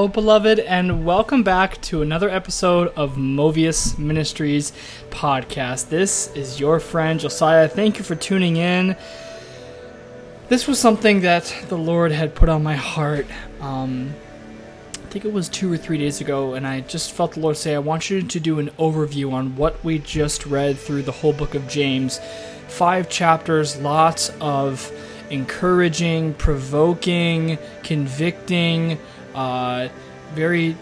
Hello, beloved, and welcome back to another episode of Movius Ministries podcast. This is your friend Josiah. Thank you for tuning in. This was something that the Lord had put on my heart. Um, I think it was two or three days ago, and I just felt the Lord say, I want you to do an overview on what we just read through the whole book of James. Five chapters, lots of encouraging, provoking, convicting, uh, very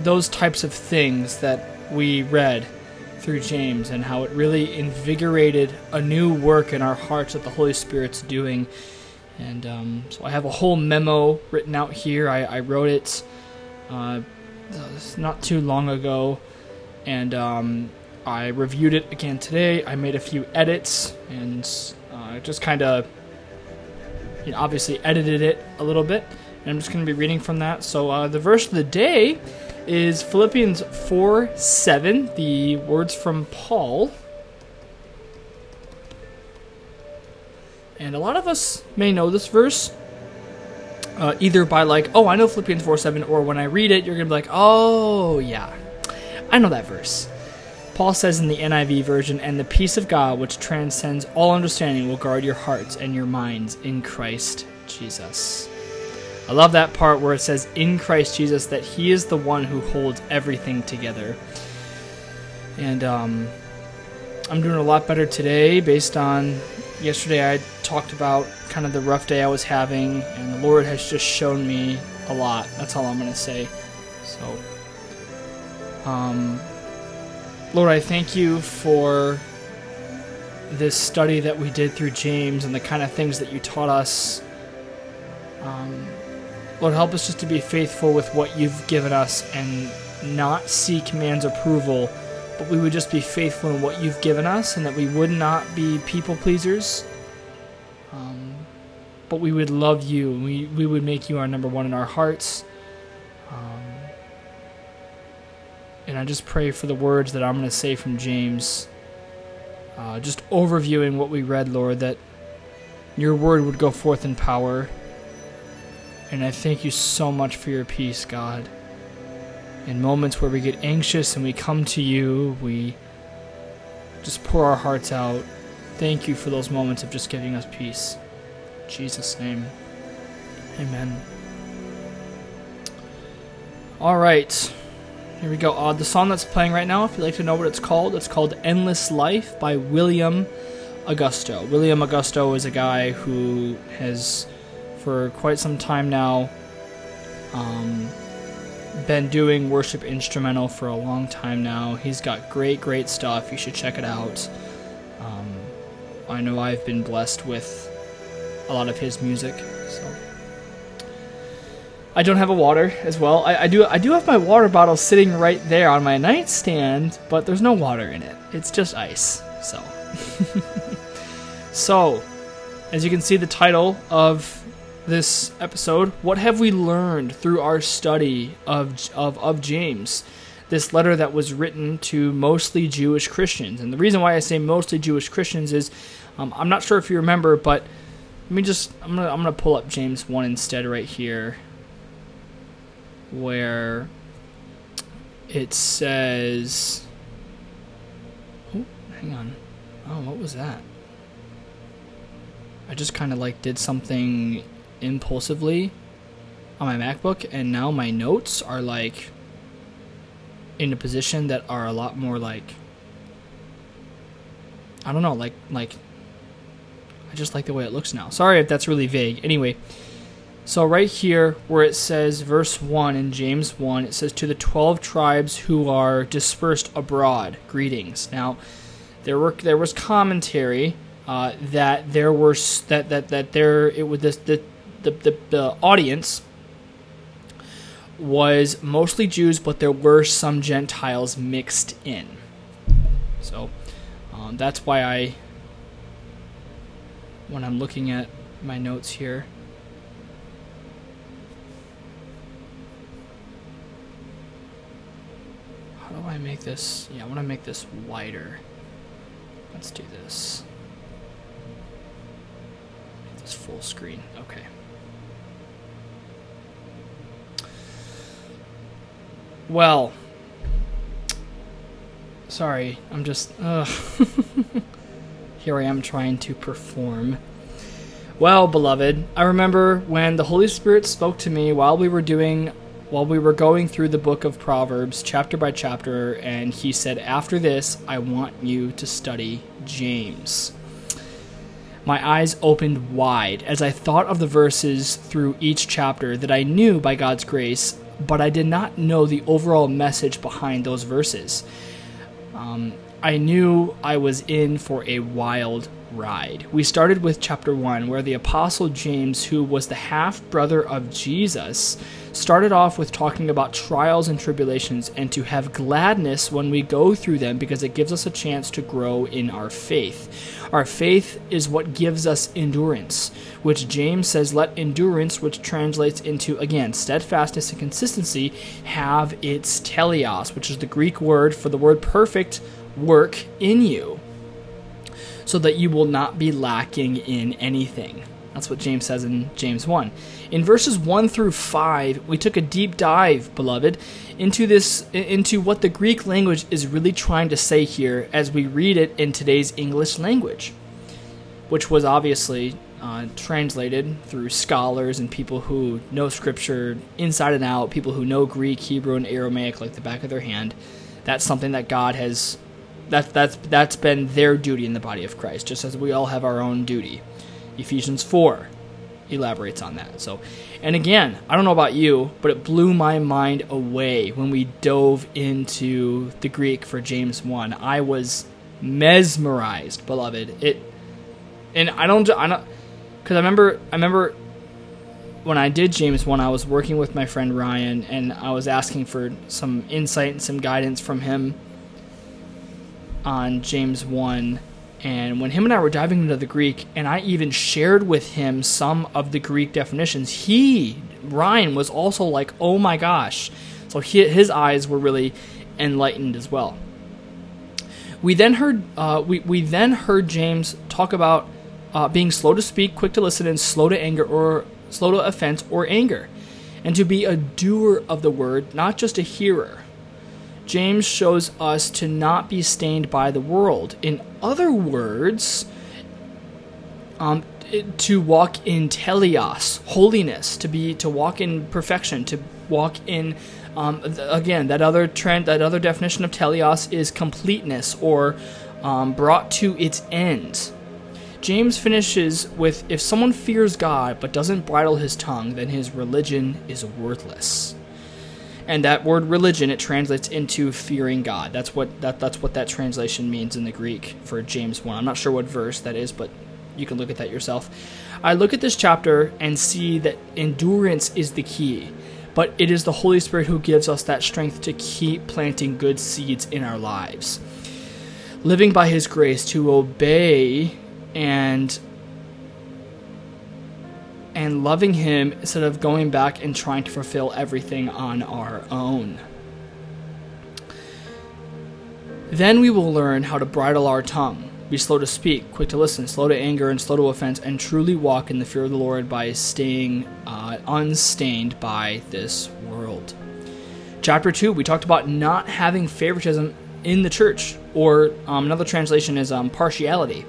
those types of things that we read through James and how it really invigorated a new work in our hearts that the Holy Spirit's doing. And um, so I have a whole memo written out here. I, I wrote it uh, not too long ago, and um, I reviewed it again today. I made a few edits and uh, just kind of you know, obviously edited it a little bit. And I'm just going to be reading from that. So uh, the verse of the day is Philippians 4 7, the words from Paul. And a lot of us may know this verse. Uh, either by like, oh, I know Philippians 4 7, or when I read it, you're going to be like, oh, yeah, I know that verse. Paul says in the NIV version, and the peace of God, which transcends all understanding, will guard your hearts and your minds in Christ Jesus. I love that part where it says in Christ Jesus that He is the one who holds everything together. And um, I'm doing a lot better today based on yesterday I talked about kind of the rough day I was having, and the Lord has just shown me a lot. That's all I'm going to say. So, um, Lord, I thank you for this study that we did through James and the kind of things that you taught us. Um, Lord, help us just to be faithful with what you've given us and not seek man's approval, but we would just be faithful in what you've given us and that we would not be people pleasers. Um, but we would love you. and We, we would make you our number one in our hearts. Um, and I just pray for the words that I'm going to say from James. Uh, just overviewing what we read, Lord, that your word would go forth in power. And I thank you so much for your peace, God. In moments where we get anxious and we come to you, we just pour our hearts out. Thank you for those moments of just giving us peace. In Jesus' name. Amen. All right. Here we go. Uh, the song that's playing right now, if you'd like to know what it's called, it's called Endless Life by William Augusto. William Augusto is a guy who has, for quite some time now, um, been doing worship instrumental for a long time now. He's got great, great stuff. You should check it out. Um, I know I've been blessed with a lot of his music. So. I don't have a water as well. I, I, do I do have my water bottle sitting right there on my nightstand, but there's no water in it. It's just ice. So So, as you can see the title of this episode, what have we learned through our study of of, of James? This letter that was written to mostly Jewish Christians. And the reason why I say mostly Jewish Christians is um, I'm not sure if you remember, but let me just I'm gonna I'm gonna pull up James one instead right here where it says oh hang on oh what was that i just kind of like did something impulsively on my macbook and now my notes are like in a position that are a lot more like i don't know like like i just like the way it looks now sorry if that's really vague anyway so, right here, where it says, verse 1 in James 1, it says, To the 12 tribes who are dispersed abroad, greetings. Now, there were there was commentary uh, that there were that that that there it was this the the, the, the audience was mostly Jews, but there were some Gentiles mixed in. So um, that's why I, when I'm looking at my notes here, How do I make this? Yeah, I want to make this wider. Let's do this. Make this full screen. Okay. Well, sorry, I'm just. Here I am trying to perform. Well, beloved, I remember when the Holy Spirit spoke to me while we were doing while we were going through the book of Proverbs chapter by chapter and he said after this I want you to study James. My eyes opened wide as I thought of the verses through each chapter that I knew by God's grace, but I did not know the overall message behind those verses. Um, I knew I was in for a wild ride. We started with chapter 1, where the Apostle James, who was the half brother of Jesus, started off with talking about trials and tribulations and to have gladness when we go through them because it gives us a chance to grow in our faith. Our faith is what gives us endurance, which James says, let endurance, which translates into, again, steadfastness and consistency, have its teleos, which is the Greek word for the word perfect, work in you so that you will not be lacking in anything. That's what James says in James 1. In verses 1 through 5, we took a deep dive, beloved, into this into what the Greek language is really trying to say here as we read it in today's English language, which was obviously uh, translated through scholars and people who know scripture inside and out, people who know Greek, Hebrew, and Aramaic like the back of their hand. That's something that God has that's that's that's been their duty in the body of Christ, just as we all have our own duty. Ephesians four elaborates on that. So, and again, I don't know about you, but it blew my mind away when we dove into the Greek for James one. I was mesmerized, beloved. It, and I don't, I don't, because I remember, I remember when I did James one, I was working with my friend Ryan, and I was asking for some insight and some guidance from him on James 1. And when him and I were diving into the Greek, and I even shared with him some of the Greek definitions, he, Ryan, was also like, oh my gosh. So he, his eyes were really enlightened as well. We then heard uh, we, we then heard James talk about uh, being slow to speak, quick to listen, and slow to anger or slow to offense or anger, and to be a doer of the word, not just a hearer. James shows us to not be stained by the world. In other words, um, to walk in teleos, holiness, to be to walk in perfection, to walk in um, again that other trend, that other definition of teleos is completeness or um, brought to its end. James finishes with if someone fears God but doesn't bridle his tongue, then his religion is worthless and that word religion it translates into fearing God. That's what that that's what that translation means in the Greek for James 1. I'm not sure what verse that is, but you can look at that yourself. I look at this chapter and see that endurance is the key, but it is the Holy Spirit who gives us that strength to keep planting good seeds in our lives. Living by his grace to obey and and loving Him instead of going back and trying to fulfill everything on our own. Then we will learn how to bridle our tongue, be slow to speak, quick to listen, slow to anger, and slow to offense, and truly walk in the fear of the Lord by staying uh, unstained by this world. Chapter 2, we talked about not having favoritism in the church, or um, another translation is um, partiality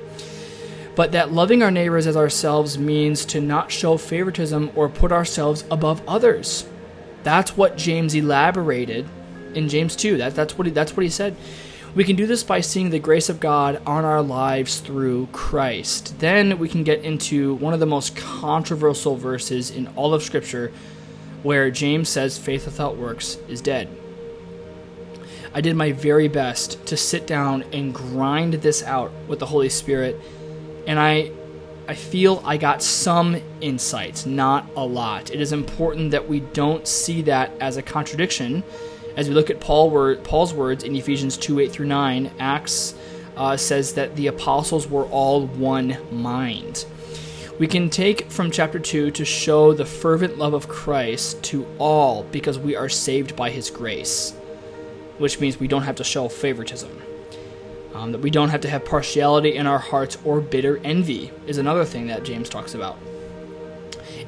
but that loving our neighbors as ourselves means to not show favoritism or put ourselves above others. That's what James elaborated in James 2. That, that's, what he, that's what he said. We can do this by seeing the grace of God on our lives through Christ. Then we can get into one of the most controversial verses in all of Scripture where James says faith without works is dead. I did my very best to sit down and grind this out with the Holy Spirit and I I feel I got some insights, not a lot. It is important that we don't see that as a contradiction. As we look at Paul word, Paul's words in Ephesians 2 8 through 9, Acts uh, says that the apostles were all one mind. We can take from chapter 2 to show the fervent love of Christ to all because we are saved by his grace, which means we don't have to show favoritism. Um, that we don't have to have partiality in our hearts or bitter envy is another thing that James talks about.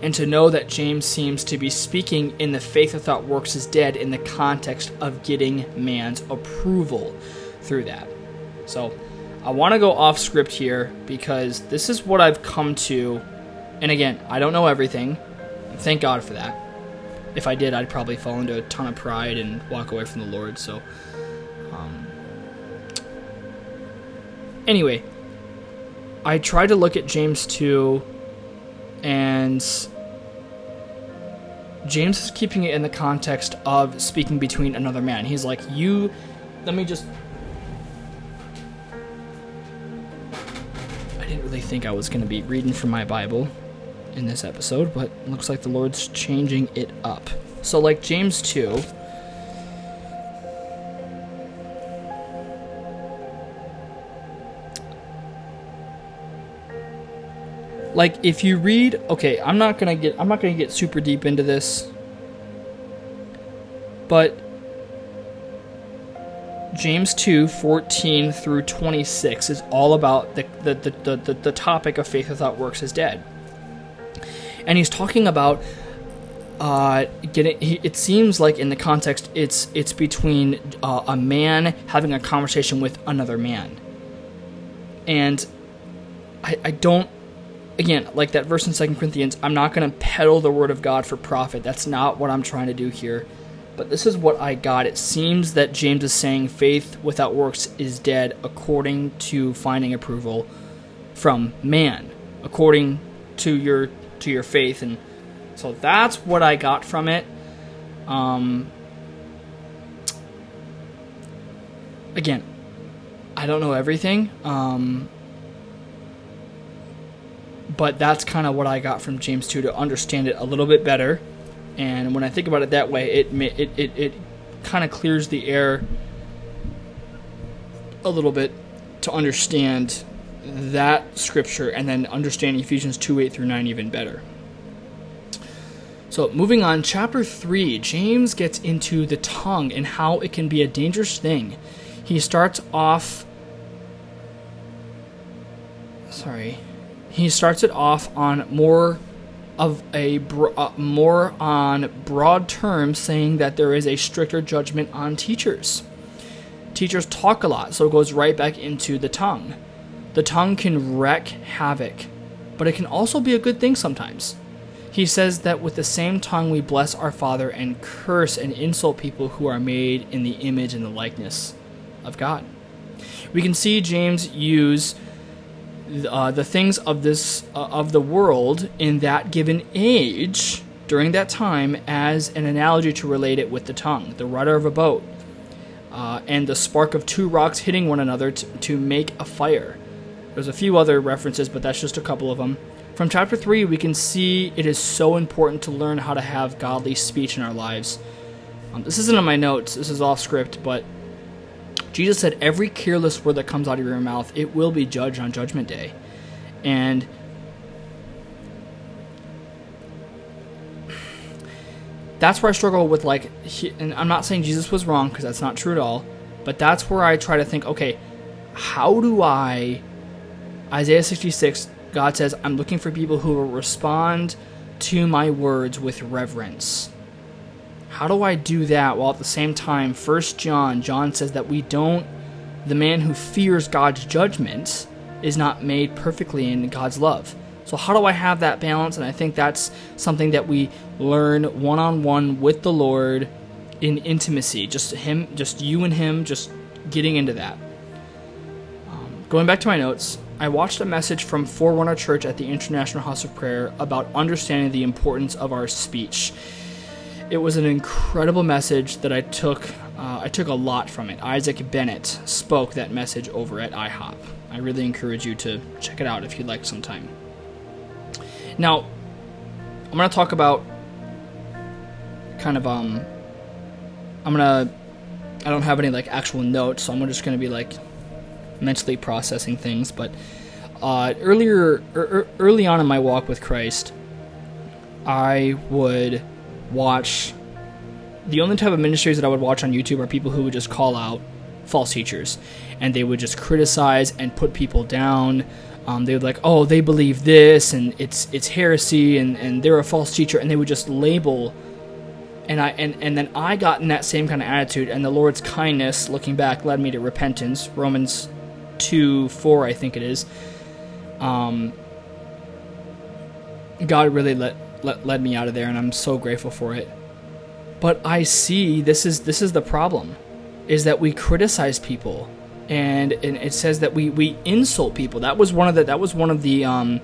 and to know that James seems to be speaking in the faith without works is dead in the context of getting man's approval through that. So I want to go off script here because this is what I've come to. And again, I don't know everything. Thank God for that. If I did, I'd probably fall into a ton of pride and walk away from the Lord. So, anyway, I tried to look at James 2 and James is keeping it in the context of speaking between another man. He's like, You, let me just. I didn't really think I was going to be reading from my Bible in this episode, but looks like the Lord's changing it up. So, like James 2. Like if you read okay i'm not gonna get i'm not gonna get super deep into this but james 2 14 through 26 is all about the, the, the, the, the topic of faith without works is dead and he's talking about uh, getting. It seems like in the context, it's it's between uh, a man having a conversation with another man, and I, I don't again, like that verse in Second Corinthians, I'm not going to peddle the word of God for profit. That's not what I'm trying to do here. But this is what I got. It seems that James is saying faith without works is dead according to finding approval from man, according to your to your faith and so that's what I got from it. Um again, I don't know everything. Um but that's kind of what I got from James 2 to understand it a little bit better. And when I think about it that way, it it it, it kind of clears the air a little bit to understand that scripture and then understand Ephesians 2 8 through 9 even better. So, moving on, chapter 3, James gets into the tongue and how it can be a dangerous thing. He starts off. Sorry he starts it off on more of a uh, more on broad terms saying that there is a stricter judgment on teachers. Teachers talk a lot, so it goes right back into the tongue. The tongue can wreak havoc, but it can also be a good thing sometimes. He says that with the same tongue we bless our Father and curse and insult people who are made in the image and the likeness of God. We can see James use uh, the things of this uh, of the world in that given age during that time as an analogy to relate it with the tongue, the rudder of a boat, uh, and the spark of two rocks hitting one another to, to make a fire. There's a few other references, but that's just a couple of them. From chapter 3, we can see it is so important to learn how to have godly speech in our lives. Um, this isn't in my notes, this is off script, but Jesus said, Every careless word that comes out of your mouth, it will be judged on Judgment Day. And that's where I struggle with, like, and I'm not saying Jesus was wrong because that's not true at all, but that's where I try to think, okay, how do I. Isaiah 66, God says, I'm looking for people who will respond to my words with reverence. How do I do that while at the same time, First John, John says that we don't, the man who fears God's judgment is not made perfectly in God's love. So, how do I have that balance? And I think that's something that we learn one on one with the Lord in intimacy. Just Him, just you and Him, just getting into that. Um, going back to my notes, I watched a message from Forerunner Church at the International House of Prayer about understanding the importance of our speech it was an incredible message that I took. Uh, I took a lot from it. Isaac Bennett spoke that message over at IHOP. I really encourage you to check it out if you'd like sometime. Now, I'm going to talk about kind of um. I'm gonna. I don't have any like actual notes, so I'm just gonna be like mentally processing things. But uh, earlier, er, early on in my walk with Christ, I would watch the only type of ministries that I would watch on YouTube are people who would just call out false teachers and they would just criticize and put people down. um, they would like, oh, they believe this, and it's it's heresy, and, and they're a false teacher, and they would just label. And I and, and then I got in that same kind of attitude, and the Lord's kindness, looking back, led me to repentance. Romans two four, I think it is. Um, God really let, let led me out of there, and I'm so grateful for it. But I see this is this is the problem, is that we criticize people, and, and it says that we, we insult people. That was one of the that was one of the um,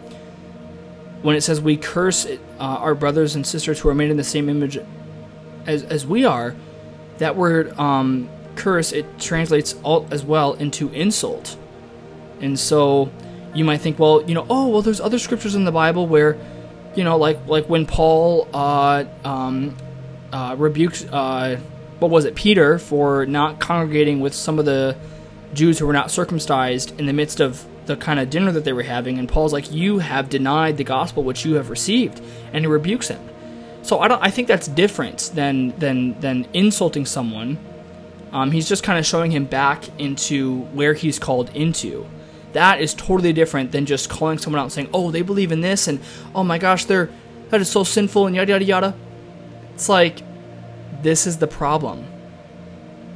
when it says we curse uh, our brothers and sisters who are made in the same image as as we are. That word um, curse it translates all as well into insult, and so you might think, well, you know, oh well, there's other scriptures in the Bible where you know, like like when Paul uh, um, uh, rebuked uh, what was it, Peter, for not congregating with some of the Jews who were not circumcised in the midst of the kind of dinner that they were having, and Paul's like, "You have denied the gospel which you have received," and he rebukes him. So I don't. I think that's different than than than insulting someone. Um, he's just kind of showing him back into where he's called into. That is totally different than just calling someone out and saying, "Oh, they believe in this," and "Oh my gosh, they're that is so sinful," and yada yada yada. It's like this is the problem.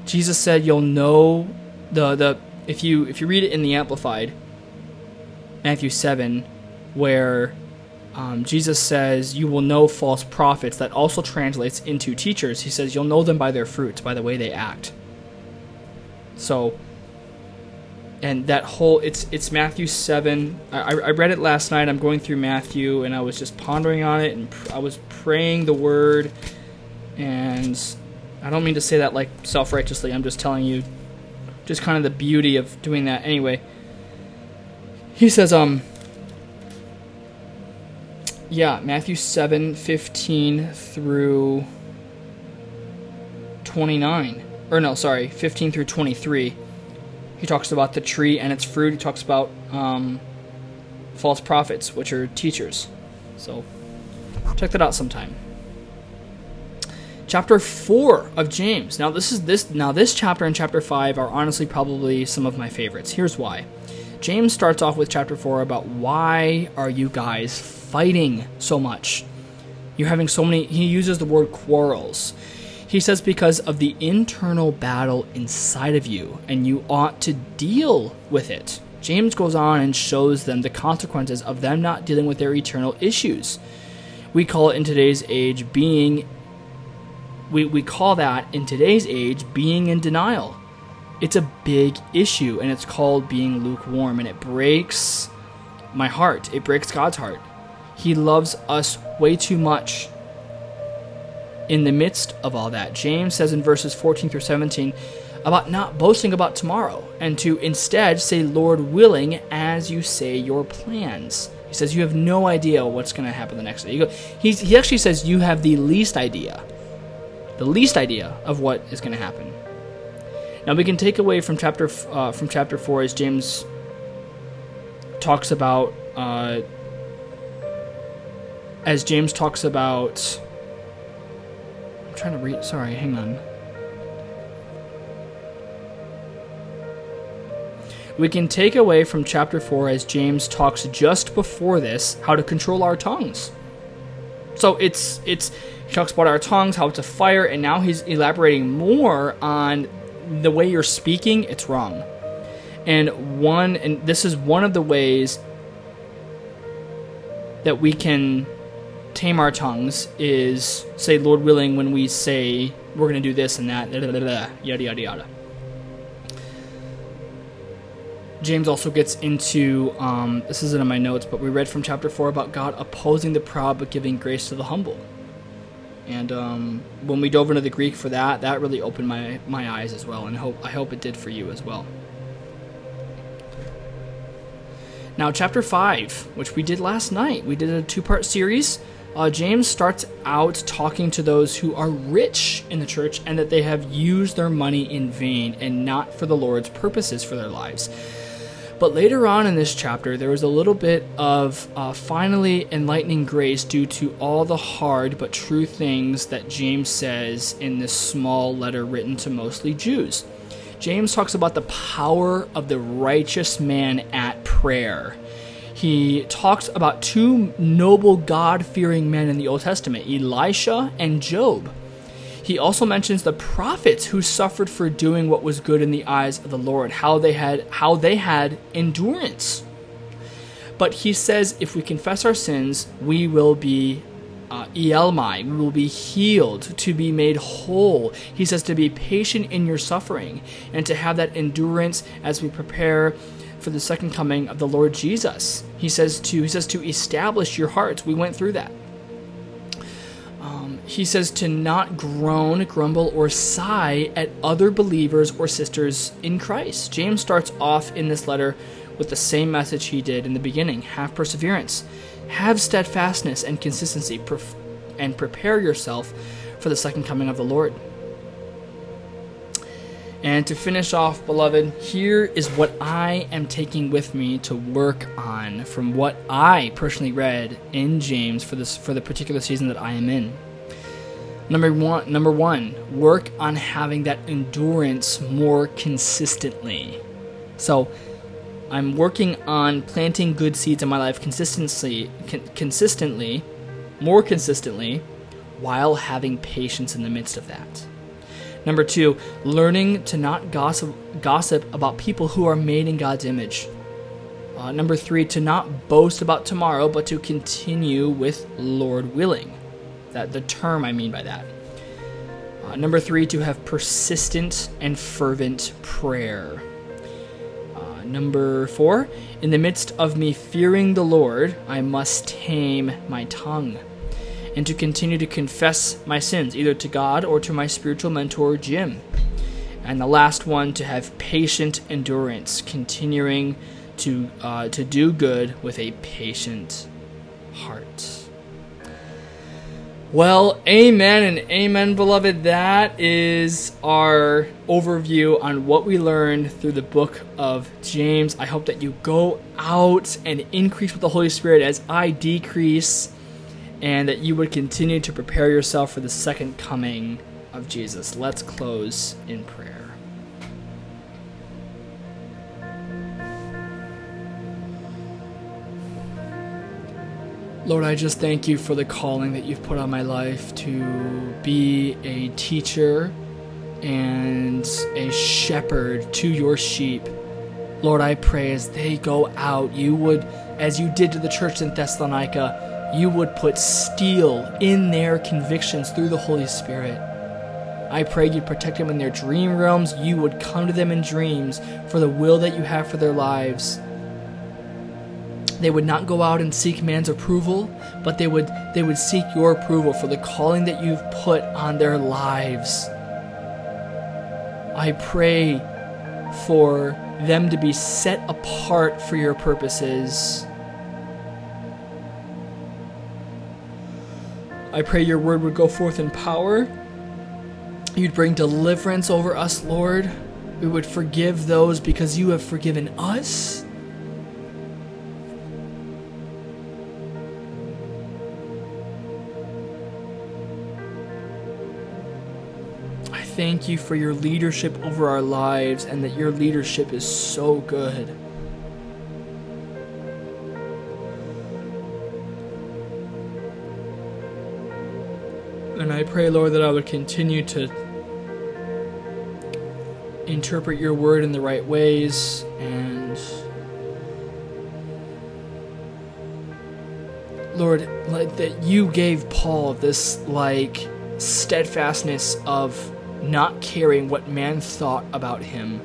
Jesus said, "You'll know the the if you if you read it in the Amplified, Matthew seven, where um, Jesus says, "You will know false prophets." That also translates into teachers. He says, "You'll know them by their fruits, by the way they act." So and that whole it's it's Matthew seven. I, I read it last night. I'm going through Matthew, and I was just pondering on it, and pr- I was praying the word. And I don't mean to say that like self righteously. I'm just telling you, just kind of the beauty of doing that. Anyway, he says, um, yeah, Matthew seven fifteen through twenty nine, or no, sorry, fifteen through twenty three he talks about the tree and its fruit. He talks about um, false prophets, which are teachers. So check that out sometime. Chapter four of James. Now this is this now this chapter and chapter five are honestly probably some of my favorites. Here's why. James starts off with chapter four about why are you guys fighting so much? You're having so many. He uses the word quarrels. He says, because of the internal battle inside of you, and you ought to deal with it. James goes on and shows them the consequences of them not dealing with their eternal issues. We call it in today's age being, we, we call that in today's age being in denial. It's a big issue, and it's called being lukewarm, and it breaks my heart. It breaks God's heart. He loves us way too much in the midst of all that. James says in verses 14 through 17 about not boasting about tomorrow and to instead say, Lord willing, as you say your plans. He says, You have no idea what's going to happen the next day. Go, he actually says, You have the least idea, the least idea of what is going to happen. Now we can take away from chapter uh, from chapter four as James talks about uh, as James talks about trying to read. Sorry, hang on. We can take away from chapter 4 as James talks just before this how to control our tongues. So it's it's he talks about our tongues, how it's a fire, and now he's elaborating more on the way you're speaking, it's wrong. And one and this is one of the ways that we can tame our tongues is say, Lord willing, when we say we're going to do this and that, yada yada yada. James also gets into um, this isn't in my notes, but we read from chapter four about God opposing the proud but giving grace to the humble. And um, when we dove into the Greek for that, that really opened my, my eyes as well, and hope I hope it did for you as well. Now, chapter five, which we did last night, we did a two part series uh, James starts out talking to those who are rich in the church and that they have used their money in vain and not for the Lord's purposes for their lives. But later on in this chapter, there is a little bit of uh, finally enlightening grace due to all the hard but true things that James says in this small letter written to mostly Jews. James talks about the power of the righteous man at prayer he talks about two noble God fearing men in the Old Testament, Elisha and Job. He also mentions the prophets who suffered for doing what was good in the eyes of the Lord, how they had how they had endurance. But he says if we confess our sins, we will be uh, elmai, we will be healed, to be made whole. He says to be patient in your suffering and to have that endurance as we prepare for the second coming of the Lord Jesus. He says to he says to establish your hearts. We went through that. Um, he says to not groan, grumble, or sigh at other believers or sisters in Christ. James starts off in this letter with the same message he did in the beginning have perseverance, have steadfastness and consistency, and prepare yourself for the second coming of the Lord. And to finish off, beloved, here is what I am taking with me to work on from what I personally read in James for this for the particular season that I am in. Number one, number one, work on having that endurance more consistently. So, I'm working on planting good seeds in my life consistently, con- consistently, more consistently, while having patience in the midst of that. Number two, learning to not gossip, gossip about people who are made in God's image. Uh, number three, to not boast about tomorrow, but to continue with Lord willing. That the term I mean by that. Uh, number three, to have persistent and fervent prayer. Number four, in the midst of me fearing the Lord, I must tame my tongue and to continue to confess my sins, either to God or to my spiritual mentor, Jim. And the last one, to have patient endurance, continuing to, uh, to do good with a patient heart. Well, amen and amen, beloved. That is our overview on what we learned through the book of James. I hope that you go out and increase with the Holy Spirit as I decrease, and that you would continue to prepare yourself for the second coming of Jesus. Let's close in prayer. Lord, I just thank you for the calling that you've put on my life to be a teacher and a shepherd to your sheep. Lord, I pray as they go out, you would, as you did to the church in Thessalonica, you would put steel in their convictions through the Holy Spirit. I pray you'd protect them in their dream realms. You would come to them in dreams for the will that you have for their lives. They would not go out and seek man's approval, but they would they would seek your approval for the calling that you've put on their lives. I pray for them to be set apart for your purposes. I pray your word would go forth in power. You'd bring deliverance over us, Lord. We would forgive those because you have forgiven us. I thank you for your leadership over our lives and that your leadership is so good. And I pray, Lord, that I would continue to interpret your word in the right ways and Lord, that you gave Paul this like steadfastness of not caring what man thought about him.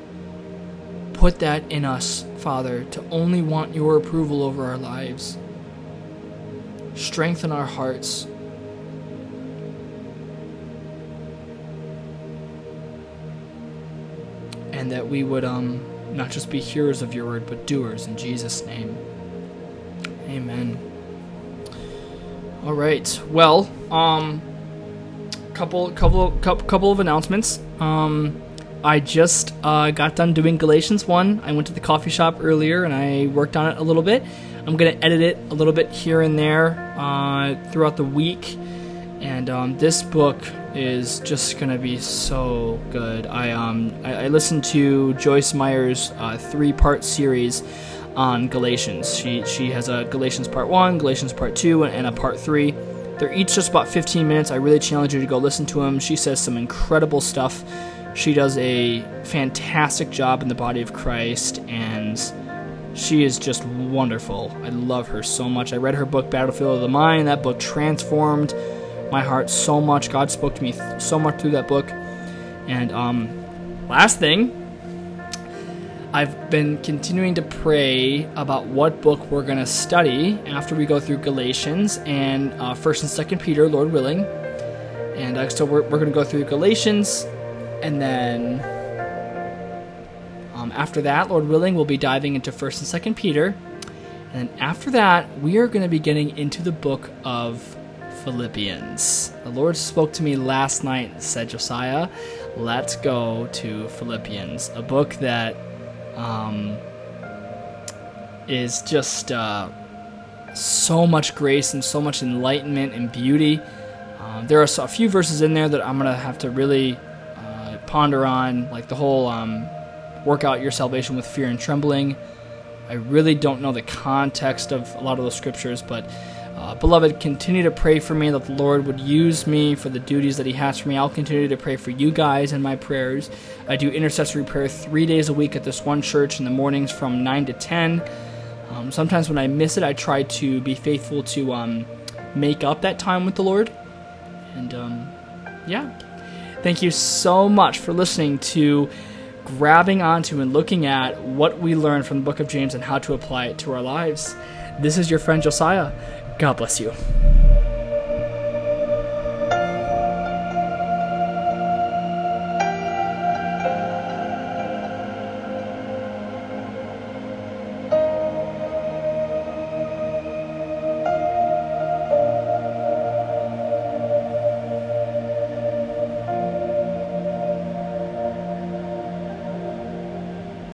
Put that in us, Father, to only want your approval over our lives. Strengthen our hearts. We would um, not just be hearers of your word, but doers in Jesus' name. Amen. All right. Well, um, couple couple couple, couple of announcements. Um, I just uh, got done doing Galatians one. I went to the coffee shop earlier and I worked on it a little bit. I'm gonna edit it a little bit here and there uh, throughout the week, and um, this book is just gonna be so good. I um I, I listened to Joyce Meyer's uh, three part series on Galatians. She she has a Galatians part one, Galatians part two, and a part three. They're each just about 15 minutes. I really challenge you to go listen to them. She says some incredible stuff. She does a fantastic job in the body of Christ, and she is just wonderful. I love her so much. I read her book, Battlefield of the Mind. That book transformed my heart so much. God spoke to me th- so much through that book. And um, last thing, I've been continuing to pray about what book we're going to study after we go through Galatians and uh, First and Second Peter, Lord willing. And uh, so we're, we're going to go through Galatians, and then um, after that, Lord willing, we'll be diving into First and Second Peter. And then after that, we are going to be getting into the book of Philippians. The Lord spoke to me last night said, Josiah, let's go to Philippians, a book that um, is just uh, so much grace and so much enlightenment and beauty. Um, there are a few verses in there that I'm going to have to really uh, ponder on, like the whole um, work out your salvation with fear and trembling. I really don't know the context of a lot of those scriptures, but uh, beloved, continue to pray for me that the Lord would use me for the duties that He has for me. I'll continue to pray for you guys in my prayers. I do intercessory prayer three days a week at this one church in the mornings from 9 to 10. Um, sometimes when I miss it, I try to be faithful to um, make up that time with the Lord. And um, yeah, thank you so much for listening to grabbing onto and looking at what we learned from the book of James and how to apply it to our lives. This is your friend Josiah. God bless you.